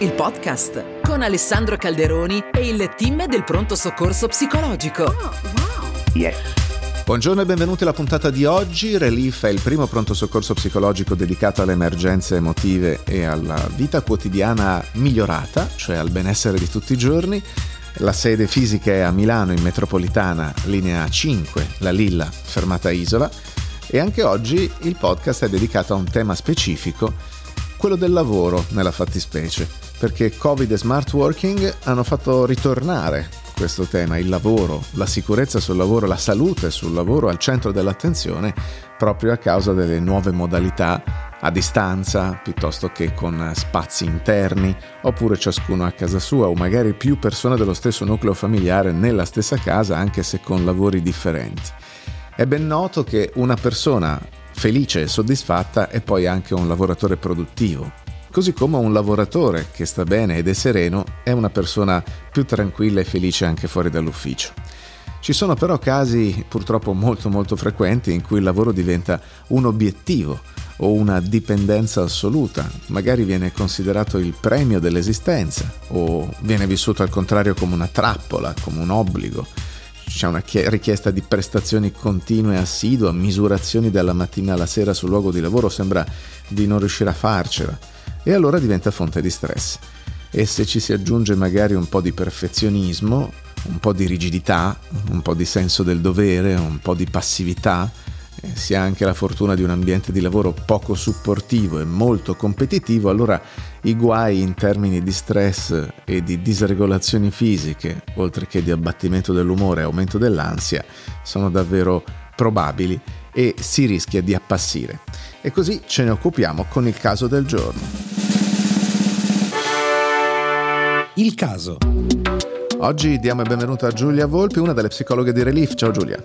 il podcast con Alessandro Calderoni e il team del pronto soccorso psicologico. Oh, wow. Yes. Buongiorno e benvenuti alla puntata di oggi. Relief è il primo pronto soccorso psicologico dedicato alle emergenze emotive e alla vita quotidiana migliorata, cioè al benessere di tutti i giorni. La sede fisica è a Milano in metropolitana, linea 5, la Lilla, fermata Isola. E anche oggi il podcast è dedicato a un tema specifico, quello del lavoro nella fattispecie perché Covid e smart working hanno fatto ritornare questo tema, il lavoro, la sicurezza sul lavoro, la salute sul lavoro al centro dell'attenzione proprio a causa delle nuove modalità a distanza piuttosto che con spazi interni oppure ciascuno a casa sua o magari più persone dello stesso nucleo familiare nella stessa casa anche se con lavori differenti. È ben noto che una persona felice e soddisfatta è poi anche un lavoratore produttivo, così come un lavoratore che sta bene ed è sereno è una persona più tranquilla e felice anche fuori dall'ufficio. Ci sono però casi purtroppo molto molto frequenti in cui il lavoro diventa un obiettivo o una dipendenza assoluta, magari viene considerato il premio dell'esistenza o viene vissuto al contrario come una trappola, come un obbligo. C'è una richiesta di prestazioni continue e assidue, misurazioni dalla mattina alla sera sul luogo di lavoro, sembra di non riuscire a farcela e allora diventa fonte di stress. E se ci si aggiunge magari un po' di perfezionismo, un po' di rigidità, un po' di senso del dovere, un po' di passività, eh, si ha anche la fortuna di un ambiente di lavoro poco supportivo e molto competitivo, allora i guai in termini di stress e di disregolazioni fisiche, oltre che di abbattimento dell'umore e aumento dell'ansia, sono davvero probabili e si rischia di appassire. E così ce ne occupiamo con il caso del giorno. Il caso. Oggi diamo il benvenuto a Giulia Volpi, una delle psicologhe di Relief. Ciao Giulia.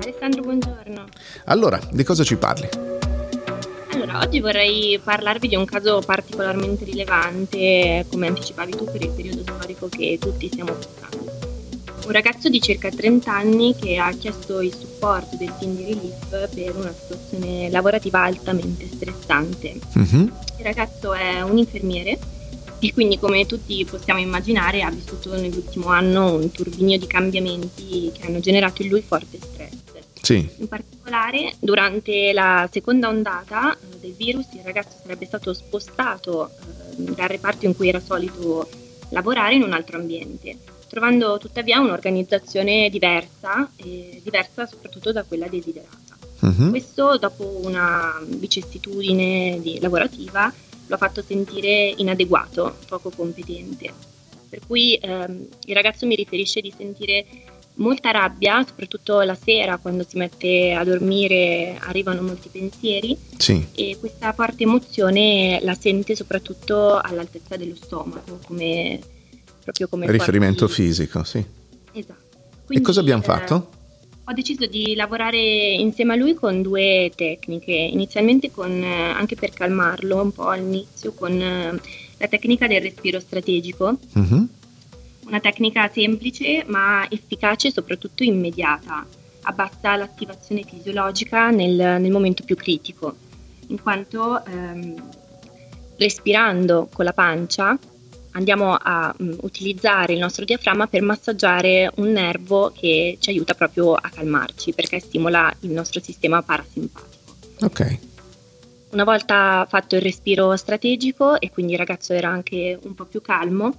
Alessandro, buongiorno. Allora, di cosa ci parli? Allora, oggi vorrei parlarvi di un caso particolarmente rilevante, come anticipavi tu, per il periodo storico che tutti stiamo passando. Un ragazzo di circa 30 anni che ha chiesto il supporto del team di Relief per una situazione lavorativa altamente stressante. Uh-huh. Il ragazzo è un infermiere e quindi come tutti possiamo immaginare ha vissuto nell'ultimo anno un turbinio di cambiamenti che hanno generato in lui forte stress. Sì. In particolare durante la seconda ondata eh, del virus il ragazzo sarebbe stato spostato eh, dal reparto in cui era solito lavorare in un altro ambiente, trovando tuttavia un'organizzazione diversa e diversa soprattutto da quella desiderata. Uh-huh. Questo dopo una vicissitudine lavorativa ha fatto sentire inadeguato, poco competente. Per cui ehm, il ragazzo mi riferisce di sentire molta rabbia, soprattutto la sera quando si mette a dormire arrivano molti pensieri sì. e questa forte emozione la sente soprattutto all'altezza dello stomaco, come, proprio come riferimento forti... fisico, sì. Esatto. Quindi, e cosa abbiamo fatto? Ho deciso di lavorare insieme a lui con due tecniche, inizialmente con, eh, anche per calmarlo un po' all'inizio, con eh, la tecnica del respiro strategico, uh-huh. una tecnica semplice ma efficace e soprattutto immediata, abbassa l'attivazione fisiologica nel, nel momento più critico, in quanto ehm, respirando con la pancia andiamo a um, utilizzare il nostro diaframma per massaggiare un nervo che ci aiuta proprio a calmarci perché stimola il nostro sistema parasimpatico. Ok. Una volta fatto il respiro strategico e quindi il ragazzo era anche un po' più calmo,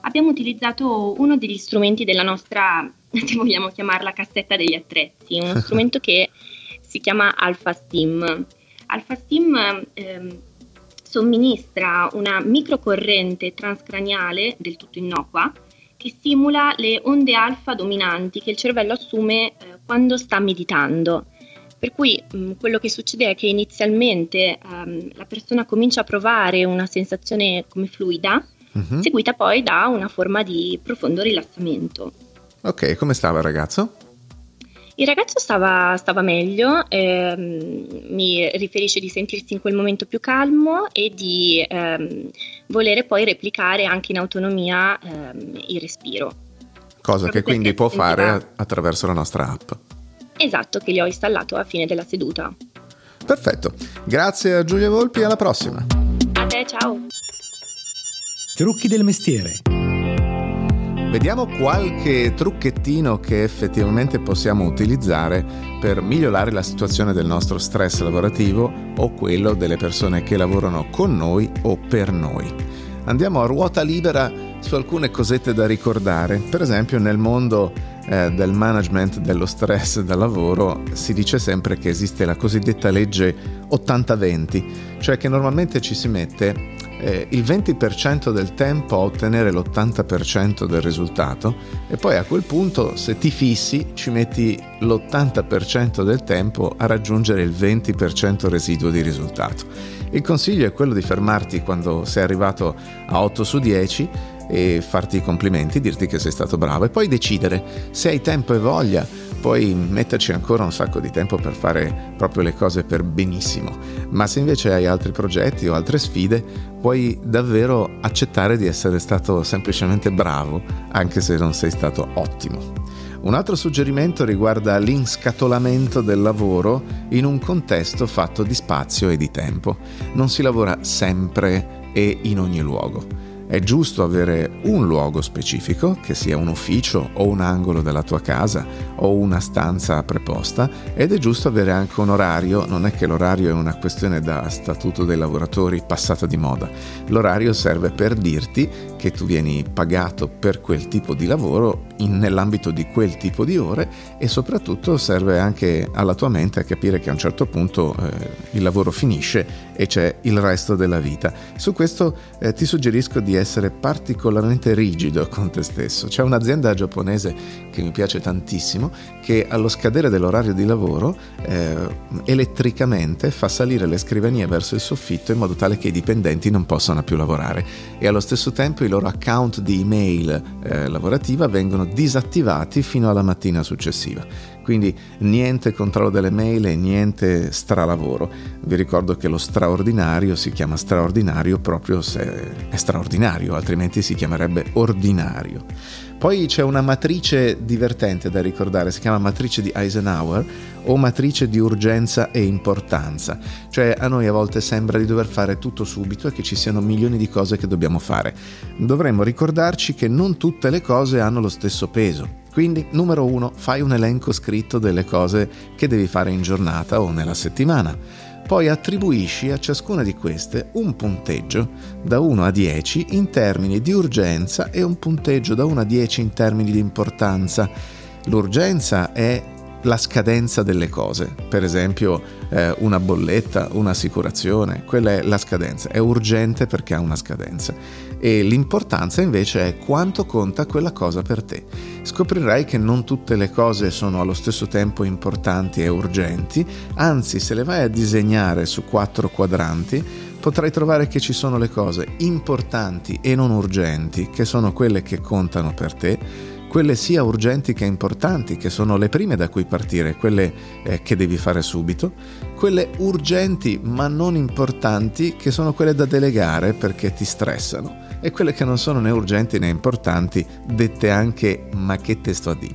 abbiamo utilizzato uno degli strumenti della nostra, se vogliamo chiamarla, cassetta degli attrezzi, uno strumento che si chiama Alpha Steam. Alpha Steam ehm, somministra una microcorrente transcraniale del tutto innocua che simula le onde alfa dominanti che il cervello assume eh, quando sta meditando. Per cui mh, mm, quello che succede è che inizialmente um, la persona comincia a provare una sensazione come fluida, uh-huh. seguita poi da una forma di profondo rilassamento. Ok, come stava il ragazzo? Il ragazzo stava, stava meglio, ehm, mi riferisce di sentirsi in quel momento più calmo e di ehm, volere poi replicare anche in autonomia ehm, il respiro. Cosa Proprio che quindi può sentirà... fare attraverso la nostra app. Esatto, che gli ho installato a fine della seduta. Perfetto, grazie a Giulia Volpi, alla prossima. A te, ciao. Trucchi del mestiere. Vediamo qualche trucchettino che effettivamente possiamo utilizzare per migliorare la situazione del nostro stress lavorativo o quello delle persone che lavorano con noi o per noi. Andiamo a ruota libera su alcune cosette da ricordare. Per esempio nel mondo eh, del management dello stress da lavoro si dice sempre che esiste la cosiddetta legge 80-20, cioè che normalmente ci si mette eh, il 20% del tempo a ottenere l'80% del risultato e poi a quel punto se ti fissi ci metti l'80% del tempo a raggiungere il 20% residuo di risultato. Il consiglio è quello di fermarti quando sei arrivato a 8 su 10 e farti i complimenti, dirti che sei stato bravo e poi decidere se hai tempo e voglia poi metterci ancora un sacco di tempo per fare proprio le cose per benissimo. Ma se invece hai altri progetti o altre sfide, puoi davvero accettare di essere stato semplicemente bravo, anche se non sei stato ottimo. Un altro suggerimento riguarda l'inscatolamento del lavoro in un contesto fatto di spazio e di tempo. Non si lavora sempre e in ogni luogo. È giusto avere un luogo specifico, che sia un ufficio o un angolo della tua casa o una stanza preposta, ed è giusto avere anche un orario, non è che l'orario è una questione da statuto dei lavoratori passata di moda, l'orario serve per dirti che tu vieni pagato per quel tipo di lavoro in, nell'ambito di quel tipo di ore e soprattutto serve anche alla tua mente a capire che a un certo punto eh, il lavoro finisce e c'è il resto della vita. Su questo eh, ti suggerisco di essere particolarmente rigido con te stesso. C'è un'azienda giapponese che mi piace tantissimo che allo scadere dell'orario di lavoro eh, elettricamente fa salire le scrivanie verso il soffitto in modo tale che i dipendenti non possano più lavorare e allo stesso tempo i loro account di email eh, lavorativa vengono disattivati fino alla mattina successiva. Quindi niente controllo delle mail e niente stralavoro. Vi ricordo che lo straordinario si chiama straordinario proprio se è straordinario, altrimenti si chiamerebbe ordinario. Poi c'è una matrice divertente da ricordare, si chiama matrice di Eisenhower o matrice di urgenza e importanza, cioè a noi a volte sembra di dover fare tutto subito e che ci siano milioni di cose che dobbiamo fare. Dovremmo ricordarci che non tutte le cose hanno lo stesso peso. Quindi, numero uno, fai un elenco scritto delle cose che devi fare in giornata o nella settimana poi attribuisci a ciascuna di queste un punteggio da 1 a 10 in termini di urgenza e un punteggio da 1 a 10 in termini di importanza. L'urgenza è la scadenza delle cose, per esempio eh, una bolletta, un'assicurazione, quella è la scadenza, è urgente perché ha una scadenza. E l'importanza invece è quanto conta quella cosa per te. Scoprirai che non tutte le cose sono allo stesso tempo importanti e urgenti, anzi se le vai a disegnare su quattro quadranti potrai trovare che ci sono le cose importanti e non urgenti, che sono quelle che contano per te, quelle sia urgenti che importanti, che sono le prime da cui partire, quelle eh, che devi fare subito, quelle urgenti ma non importanti, che sono quelle da delegare perché ti stressano e quelle che non sono né urgenti né importanti, dette anche ma che testo a di.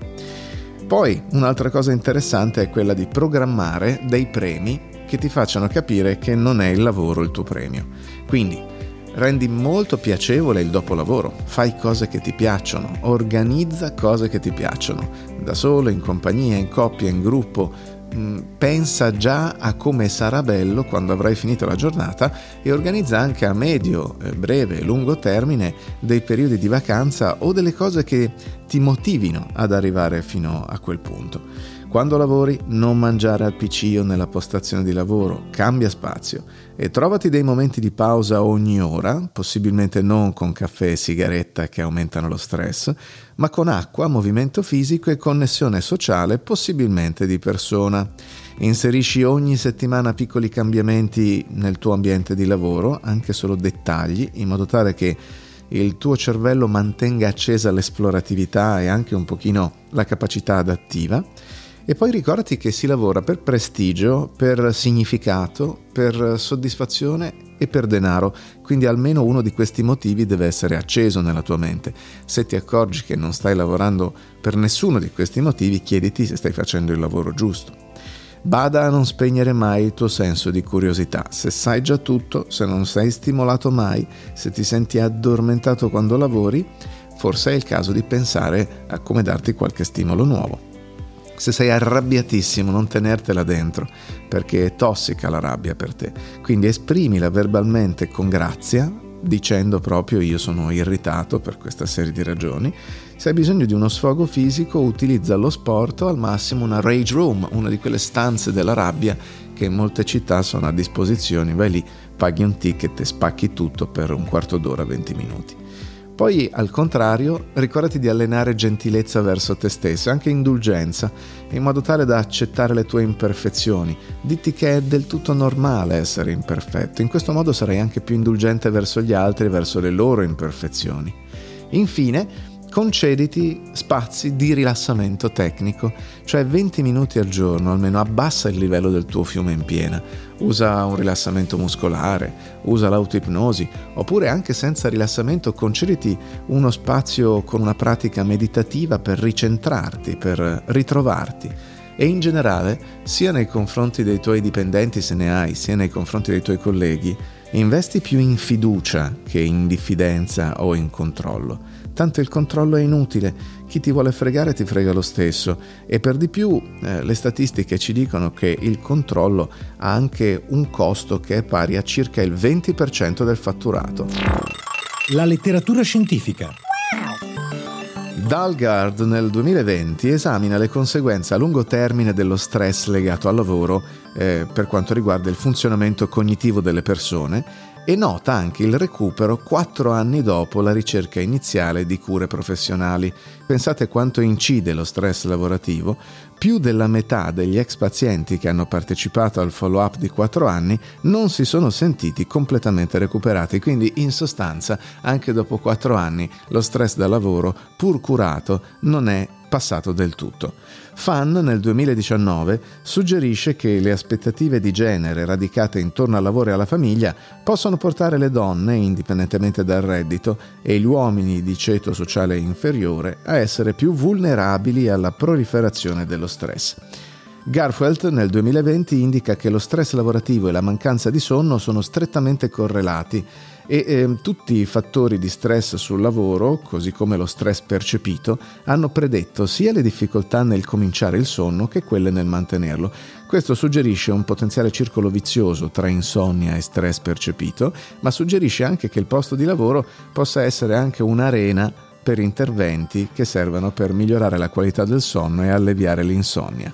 Poi un'altra cosa interessante è quella di programmare dei premi che ti facciano capire che non è il lavoro il tuo premio. Quindi rendi molto piacevole il dopolavoro, fai cose che ti piacciono, organizza cose che ti piacciono, da solo, in compagnia, in coppia, in gruppo, Mm, pensa già a come sarà bello quando avrai finito la giornata e organizza anche a medio, eh, breve e lungo termine dei periodi di vacanza o delle cose che ti motivino ad arrivare fino a quel punto. Quando lavori non mangiare al PC o nella postazione di lavoro, cambia spazio e trovati dei momenti di pausa ogni ora, possibilmente non con caffè e sigaretta che aumentano lo stress, ma con acqua, movimento fisico e connessione sociale, possibilmente di persona. Inserisci ogni settimana piccoli cambiamenti nel tuo ambiente di lavoro, anche solo dettagli, in modo tale che il tuo cervello mantenga accesa l'esploratività e anche un pochino la capacità adattiva e poi ricordati che si lavora per prestigio, per significato, per soddisfazione e per denaro, quindi almeno uno di questi motivi deve essere acceso nella tua mente. Se ti accorgi che non stai lavorando per nessuno di questi motivi, chiediti se stai facendo il lavoro giusto. Bada a non spegnere mai il tuo senso di curiosità. Se sai già tutto, se non sei stimolato mai, se ti senti addormentato quando lavori, forse è il caso di pensare a come darti qualche stimolo nuovo. Se sei arrabbiatissimo, non tenertela dentro, perché è tossica la rabbia per te. Quindi esprimila verbalmente con grazia, dicendo proprio io sono irritato per questa serie di ragioni. Se hai bisogno di uno sfogo fisico, utilizza lo sport o al massimo una rage room, una di quelle stanze della rabbia che in molte città sono a disposizione. Vai lì, paghi un ticket e spacchi tutto per un quarto d'ora, 20 minuti. Poi, al contrario, ricordati di allenare gentilezza verso te stesso, anche indulgenza, in modo tale da accettare le tue imperfezioni. Ditti che è del tutto normale essere imperfetto, in questo modo sarai anche più indulgente verso gli altri e verso le loro imperfezioni. Infine, concediti spazi di rilassamento tecnico, cioè 20 minuti al giorno almeno abbassa il livello del tuo fiume in piena. Usa un rilassamento muscolare, usa l'autoipnosi, oppure anche senza rilassamento concediti uno spazio con una pratica meditativa per ricentrarti, per ritrovarti e in generale, sia nei confronti dei tuoi dipendenti se ne hai, sia nei confronti dei tuoi colleghi, investi più in fiducia che in diffidenza o in controllo tanto il controllo è inutile, chi ti vuole fregare ti frega lo stesso e per di più eh, le statistiche ci dicono che il controllo ha anche un costo che è pari a circa il 20% del fatturato. La letteratura scientifica. Dalgard nel 2020 esamina le conseguenze a lungo termine dello stress legato al lavoro eh, per quanto riguarda il funzionamento cognitivo delle persone e nota anche il recupero quattro anni dopo la ricerca iniziale di cure professionali. Pensate quanto incide lo stress lavorativo. Più della metà degli ex pazienti che hanno partecipato al follow-up di quattro anni non si sono sentiti completamente recuperati, quindi in sostanza anche dopo quattro anni lo stress da lavoro, pur curato, non è passato del tutto. Fan nel 2019 suggerisce che le aspettative di genere radicate intorno al lavoro e alla famiglia possono portare le donne, indipendentemente dal reddito, e gli uomini di ceto sociale inferiore a essere più vulnerabili alla proliferazione dello stress. Garfeld nel 2020 indica che lo stress lavorativo e la mancanza di sonno sono strettamente correlati e eh, tutti i fattori di stress sul lavoro, così come lo stress percepito, hanno predetto sia le difficoltà nel cominciare il sonno che quelle nel mantenerlo. Questo suggerisce un potenziale circolo vizioso tra insonnia e stress percepito, ma suggerisce anche che il posto di lavoro possa essere anche un'arena per interventi che servano per migliorare la qualità del sonno e alleviare l'insonnia.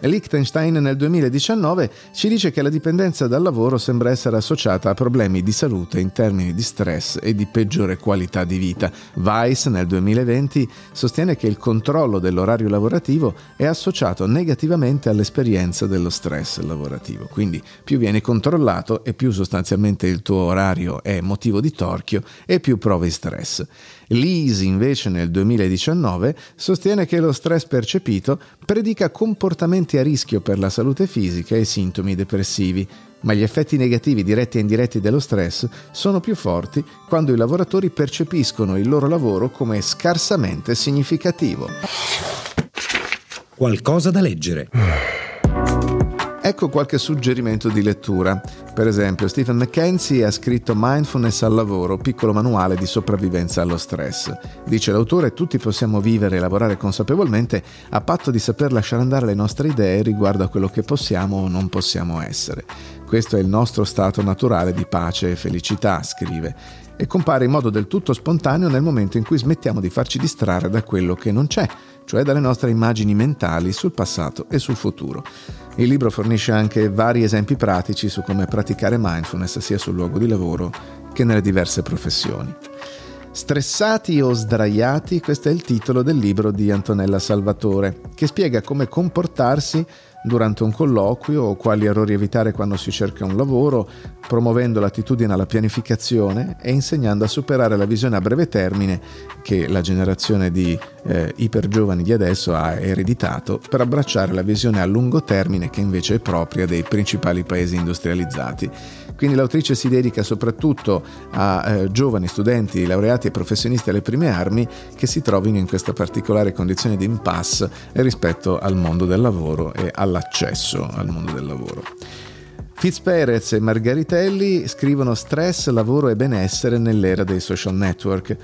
Liechtenstein nel 2019 ci dice che la dipendenza dal lavoro sembra essere associata a problemi di salute in termini di stress e di peggiore qualità di vita. Weiss nel 2020 sostiene che il controllo dell'orario lavorativo è associato negativamente all'esperienza dello stress lavorativo. Quindi più vieni controllato e più sostanzialmente il tuo orario è motivo di torchio e più provi stress. Lisi invece nel 2019 sostiene che lo stress percepito predica comportamenti a rischio per la salute fisica e sintomi depressivi, ma gli effetti negativi diretti e indiretti dello stress sono più forti quando i lavoratori percepiscono il loro lavoro come scarsamente significativo. Qualcosa da leggere. Ecco qualche suggerimento di lettura. Per esempio, Stephen McKenzie ha scritto Mindfulness al lavoro, piccolo manuale di sopravvivenza allo stress. Dice l'autore, tutti possiamo vivere e lavorare consapevolmente a patto di saper lasciare andare le nostre idee riguardo a quello che possiamo o non possiamo essere. Questo è il nostro stato naturale di pace e felicità, scrive e compare in modo del tutto spontaneo nel momento in cui smettiamo di farci distrarre da quello che non c'è, cioè dalle nostre immagini mentali sul passato e sul futuro. Il libro fornisce anche vari esempi pratici su come praticare mindfulness sia sul luogo di lavoro che nelle diverse professioni. Stressati o sdraiati, questo è il titolo del libro di Antonella Salvatore, che spiega come comportarsi durante un colloquio quali errori evitare quando si cerca un lavoro, promuovendo l'attitudine alla pianificazione e insegnando a superare la visione a breve termine che la generazione di eh, ipergiovani di adesso ha ereditato per abbracciare la visione a lungo termine che invece è propria dei principali paesi industrializzati. Quindi l'autrice si dedica soprattutto a eh, giovani studenti, laureati e professionisti alle prime armi che si trovino in questa particolare condizione di impasse rispetto al mondo del lavoro e alla all'accesso al mondo del lavoro. Fitzperez e Margaritelli scrivono stress, lavoro e benessere nell'era dei social network.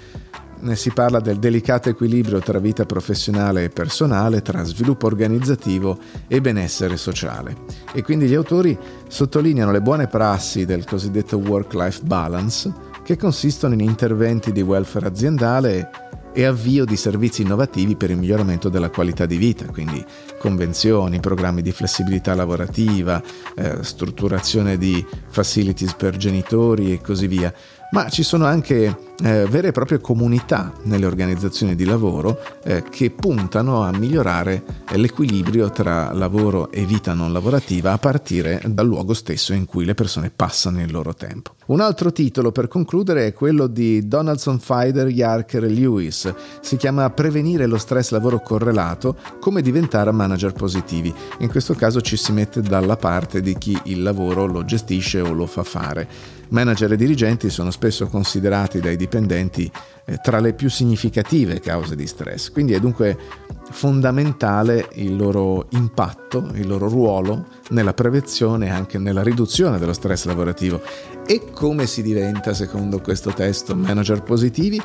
Ne si parla del delicato equilibrio tra vita professionale e personale, tra sviluppo organizzativo e benessere sociale. E quindi gli autori sottolineano le buone prassi del cosiddetto work-life balance, che consistono in interventi di welfare aziendale e avvio di servizi innovativi per il miglioramento della qualità di vita, quindi convenzioni, programmi di flessibilità lavorativa, eh, strutturazione di facilities per genitori e così via ma ci sono anche eh, vere e proprie comunità nelle organizzazioni di lavoro eh, che puntano a migliorare l'equilibrio tra lavoro e vita non lavorativa a partire dal luogo stesso in cui le persone passano il loro tempo. Un altro titolo per concludere è quello di Donaldson, Fider, Yarker e Lewis. Si chiama Prevenire lo stress lavoro correlato, come diventare manager positivi. In questo caso ci si mette dalla parte di chi il lavoro lo gestisce o lo fa fare. Manager e dirigenti sono spesso considerati dai dipendenti eh, tra le più significative cause di stress, quindi è dunque fondamentale il loro impatto, il loro ruolo nella prevenzione e anche nella riduzione dello stress lavorativo. E come si diventa, secondo questo testo, manager positivi?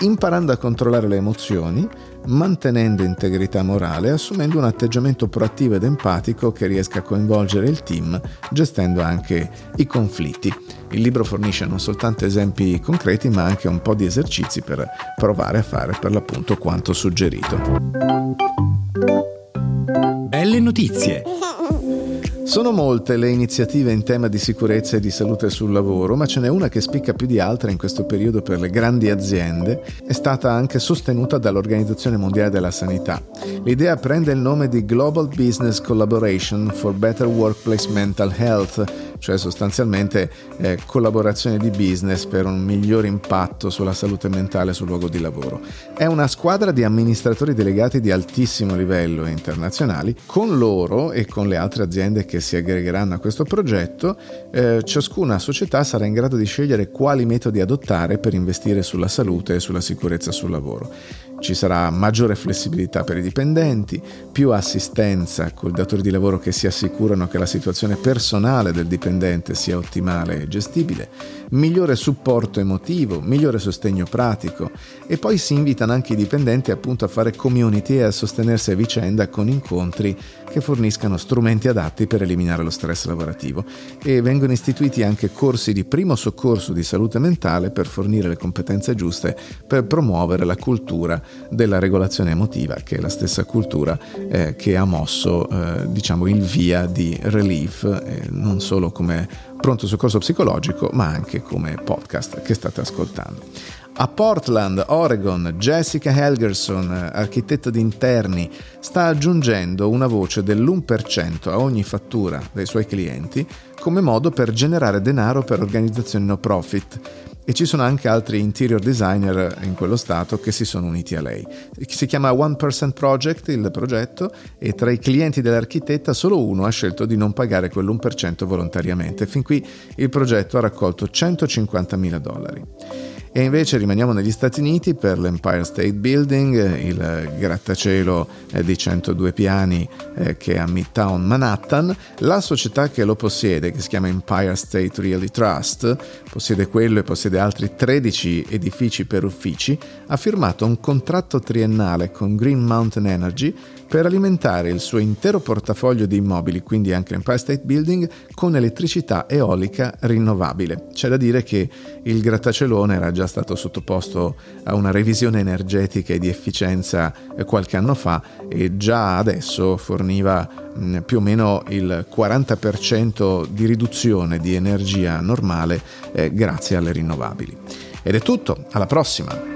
imparando a controllare le emozioni, mantenendo integrità morale e assumendo un atteggiamento proattivo ed empatico che riesca a coinvolgere il team, gestendo anche i conflitti. Il libro fornisce non soltanto esempi concreti, ma anche un po' di esercizi per provare a fare per l'appunto quanto suggerito. Belle notizie! Sono molte le iniziative in tema di sicurezza e di salute sul lavoro, ma ce n'è una che spicca più di altre in questo periodo per le grandi aziende, è stata anche sostenuta dall'Organizzazione Mondiale della Sanità. L'idea prende il nome di Global Business Collaboration for Better Workplace Mental Health, cioè sostanzialmente eh, collaborazione di business per un miglior impatto sulla salute mentale sul luogo di lavoro. È una squadra di amministratori delegati di altissimo livello e internazionali, con loro e con le altre aziende che si aggregheranno a questo progetto, eh, ciascuna società sarà in grado di scegliere quali metodi adottare per investire sulla salute e sulla sicurezza sul lavoro. Ci sarà maggiore flessibilità per i dipendenti, più assistenza con i datori di lavoro che si assicurano che la situazione personale del dipendente sia ottimale e gestibile, migliore supporto emotivo, migliore sostegno pratico. E poi si invitano anche i dipendenti appunto a fare community e a sostenersi a vicenda con incontri che forniscano strumenti adatti per eliminare lo stress lavorativo. E vengono istituiti anche corsi di primo soccorso di salute mentale per fornire le competenze giuste per promuovere la cultura della regolazione emotiva, che è la stessa cultura eh, che ha mosso eh, diciamo, il via di Relief, eh, non solo come pronto soccorso psicologico, ma anche come podcast che state ascoltando. A Portland, Oregon, Jessica Helgerson, architetta di interni, sta aggiungendo una voce dell'1% a ogni fattura dei suoi clienti come modo per generare denaro per organizzazioni no profit e ci sono anche altri interior designer in quello stato che si sono uniti a lei. Si chiama One Person Project il progetto e tra i clienti dell'architetta solo uno ha scelto di non pagare quell'1% volontariamente. Fin qui il progetto ha raccolto 150 mila dollari. E invece rimaniamo negli Stati Uniti per l'Empire State Building, il grattacielo eh, di 102 piani eh, che è a Midtown Manhattan. La società che lo possiede, che si chiama Empire State Realty Trust, possiede quello e possiede altri 13 edifici per uffici, ha firmato un contratto triennale con Green Mountain Energy per alimentare il suo intero portafoglio di immobili, quindi anche l'Empire State Building, con elettricità eolica rinnovabile. C'è da dire che il grattacielone era già stato sottoposto a una revisione energetica e di efficienza qualche anno fa e già adesso forniva mm, più o meno il 40% di riduzione di energia normale eh, grazie alle rinnovabili. Ed è tutto, alla prossima!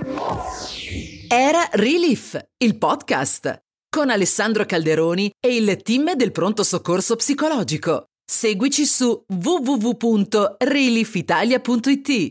Era Relief, il podcast con Alessandro Calderoni e il team del pronto soccorso psicologico. Seguici su www.reliefitalia.it.